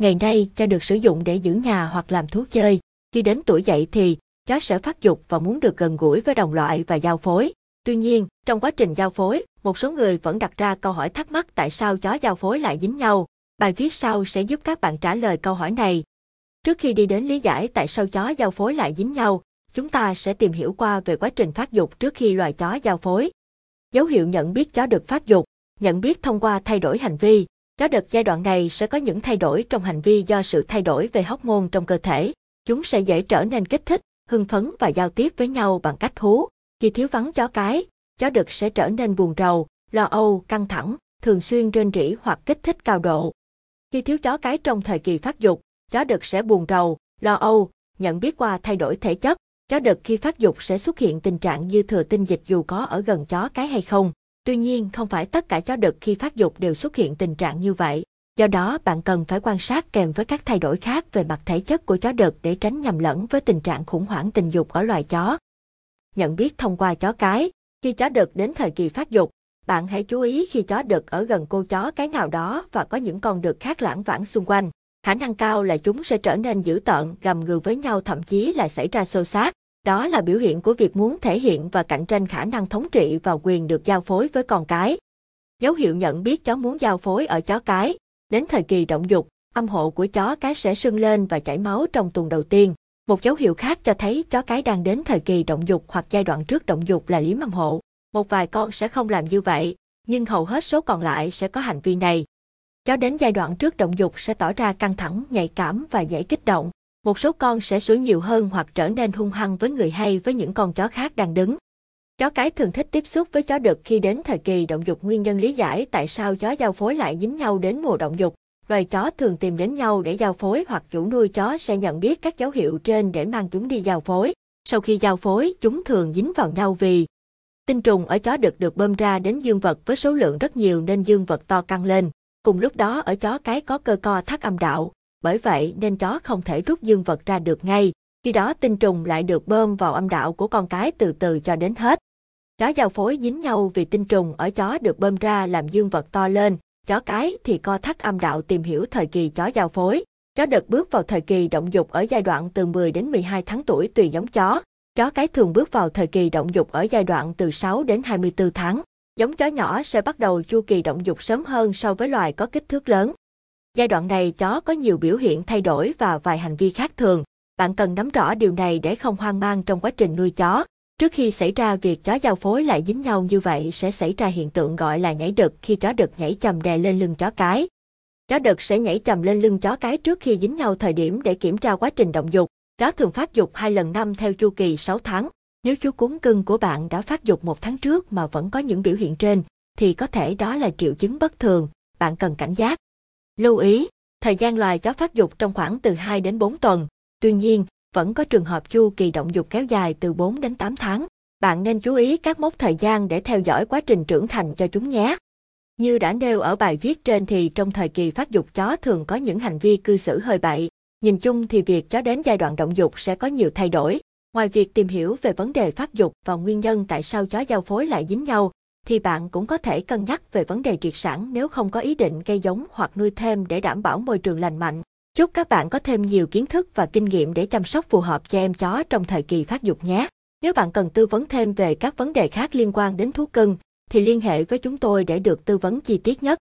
Ngày nay, cho được sử dụng để giữ nhà hoặc làm thú chơi. Khi đến tuổi dậy thì, chó sẽ phát dục và muốn được gần gũi với đồng loại và giao phối. Tuy nhiên, trong quá trình giao phối, một số người vẫn đặt ra câu hỏi thắc mắc tại sao chó giao phối lại dính nhau. Bài viết sau sẽ giúp các bạn trả lời câu hỏi này. Trước khi đi đến lý giải tại sao chó giao phối lại dính nhau, chúng ta sẽ tìm hiểu qua về quá trình phát dục trước khi loài chó giao phối. Dấu hiệu nhận biết chó được phát dục, nhận biết thông qua thay đổi hành vi. Chó đực giai đoạn này sẽ có những thay đổi trong hành vi do sự thay đổi về hormone trong cơ thể. Chúng sẽ dễ trở nên kích thích, hưng phấn và giao tiếp với nhau bằng cách hú. Khi thiếu vắng chó cái, chó đực sẽ trở nên buồn rầu, lo âu, căng thẳng, thường xuyên rên rỉ hoặc kích thích cao độ. Khi thiếu chó cái trong thời kỳ phát dục, chó đực sẽ buồn rầu, lo âu, nhận biết qua thay đổi thể chất. Chó đực khi phát dục sẽ xuất hiện tình trạng dư thừa tinh dịch dù có ở gần chó cái hay không. Tuy nhiên, không phải tất cả chó đực khi phát dục đều xuất hiện tình trạng như vậy. Do đó, bạn cần phải quan sát kèm với các thay đổi khác về mặt thể chất của chó đực để tránh nhầm lẫn với tình trạng khủng hoảng tình dục ở loài chó. Nhận biết thông qua chó cái, khi chó đực đến thời kỳ phát dục, bạn hãy chú ý khi chó đực ở gần cô chó cái nào đó và có những con đực khác lãng vãng xung quanh. Khả năng cao là chúng sẽ trở nên dữ tợn, gầm gừ với nhau thậm chí là xảy ra xô xát. Đó là biểu hiện của việc muốn thể hiện và cạnh tranh khả năng thống trị và quyền được giao phối với con cái. Dấu hiệu nhận biết chó muốn giao phối ở chó cái. Đến thời kỳ động dục, âm hộ của chó cái sẽ sưng lên và chảy máu trong tuần đầu tiên. Một dấu hiệu khác cho thấy chó cái đang đến thời kỳ động dục hoặc giai đoạn trước động dục là liếm âm hộ. Một vài con sẽ không làm như vậy, nhưng hầu hết số còn lại sẽ có hành vi này. Chó đến giai đoạn trước động dục sẽ tỏ ra căng thẳng, nhạy cảm và dễ kích động. Một số con sẽ sủa nhiều hơn hoặc trở nên hung hăng với người hay với những con chó khác đang đứng. Chó cái thường thích tiếp xúc với chó đực khi đến thời kỳ động dục nguyên nhân lý giải tại sao chó giao phối lại dính nhau đến mùa động dục. Loài chó thường tìm đến nhau để giao phối hoặc chủ nuôi chó sẽ nhận biết các dấu hiệu trên để mang chúng đi giao phối. Sau khi giao phối, chúng thường dính vào nhau vì tinh trùng ở chó đực được bơm ra đến dương vật với số lượng rất nhiều nên dương vật to căng lên. Cùng lúc đó ở chó cái có cơ co thắt âm đạo, bởi vậy nên chó không thể rút dương vật ra được ngay, khi đó tinh trùng lại được bơm vào âm đạo của con cái từ từ cho đến hết. Chó giao phối dính nhau vì tinh trùng ở chó được bơm ra làm dương vật to lên, chó cái thì co thắt âm đạo tìm hiểu thời kỳ chó giao phối. Chó đực bước vào thời kỳ động dục ở giai đoạn từ 10 đến 12 tháng tuổi tùy giống chó. Chó cái thường bước vào thời kỳ động dục ở giai đoạn từ 6 đến 24 tháng. Giống chó nhỏ sẽ bắt đầu chu kỳ động dục sớm hơn so với loài có kích thước lớn. Giai đoạn này chó có nhiều biểu hiện thay đổi và vài hành vi khác thường. Bạn cần nắm rõ điều này để không hoang mang trong quá trình nuôi chó. Trước khi xảy ra việc chó giao phối lại dính nhau như vậy sẽ xảy ra hiện tượng gọi là nhảy đực khi chó đực nhảy chầm đè lên lưng chó cái. Chó đực sẽ nhảy chầm lên lưng chó cái trước khi dính nhau thời điểm để kiểm tra quá trình động dục. Chó thường phát dục hai lần năm theo chu kỳ 6 tháng. Nếu chú cún cưng của bạn đã phát dục một tháng trước mà vẫn có những biểu hiện trên, thì có thể đó là triệu chứng bất thường, bạn cần cảnh giác. Lưu ý, thời gian loài chó phát dục trong khoảng từ 2 đến 4 tuần. Tuy nhiên, vẫn có trường hợp chu kỳ động dục kéo dài từ 4 đến 8 tháng. Bạn nên chú ý các mốc thời gian để theo dõi quá trình trưởng thành cho chúng nhé. Như đã nêu ở bài viết trên thì trong thời kỳ phát dục chó thường có những hành vi cư xử hơi bậy. Nhìn chung thì việc chó đến giai đoạn động dục sẽ có nhiều thay đổi. Ngoài việc tìm hiểu về vấn đề phát dục và nguyên nhân tại sao chó giao phối lại dính nhau, thì bạn cũng có thể cân nhắc về vấn đề triệt sản nếu không có ý định gây giống hoặc nuôi thêm để đảm bảo môi trường lành mạnh. Chúc các bạn có thêm nhiều kiến thức và kinh nghiệm để chăm sóc phù hợp cho em chó trong thời kỳ phát dục nhé. Nếu bạn cần tư vấn thêm về các vấn đề khác liên quan đến thú cưng, thì liên hệ với chúng tôi để được tư vấn chi tiết nhất.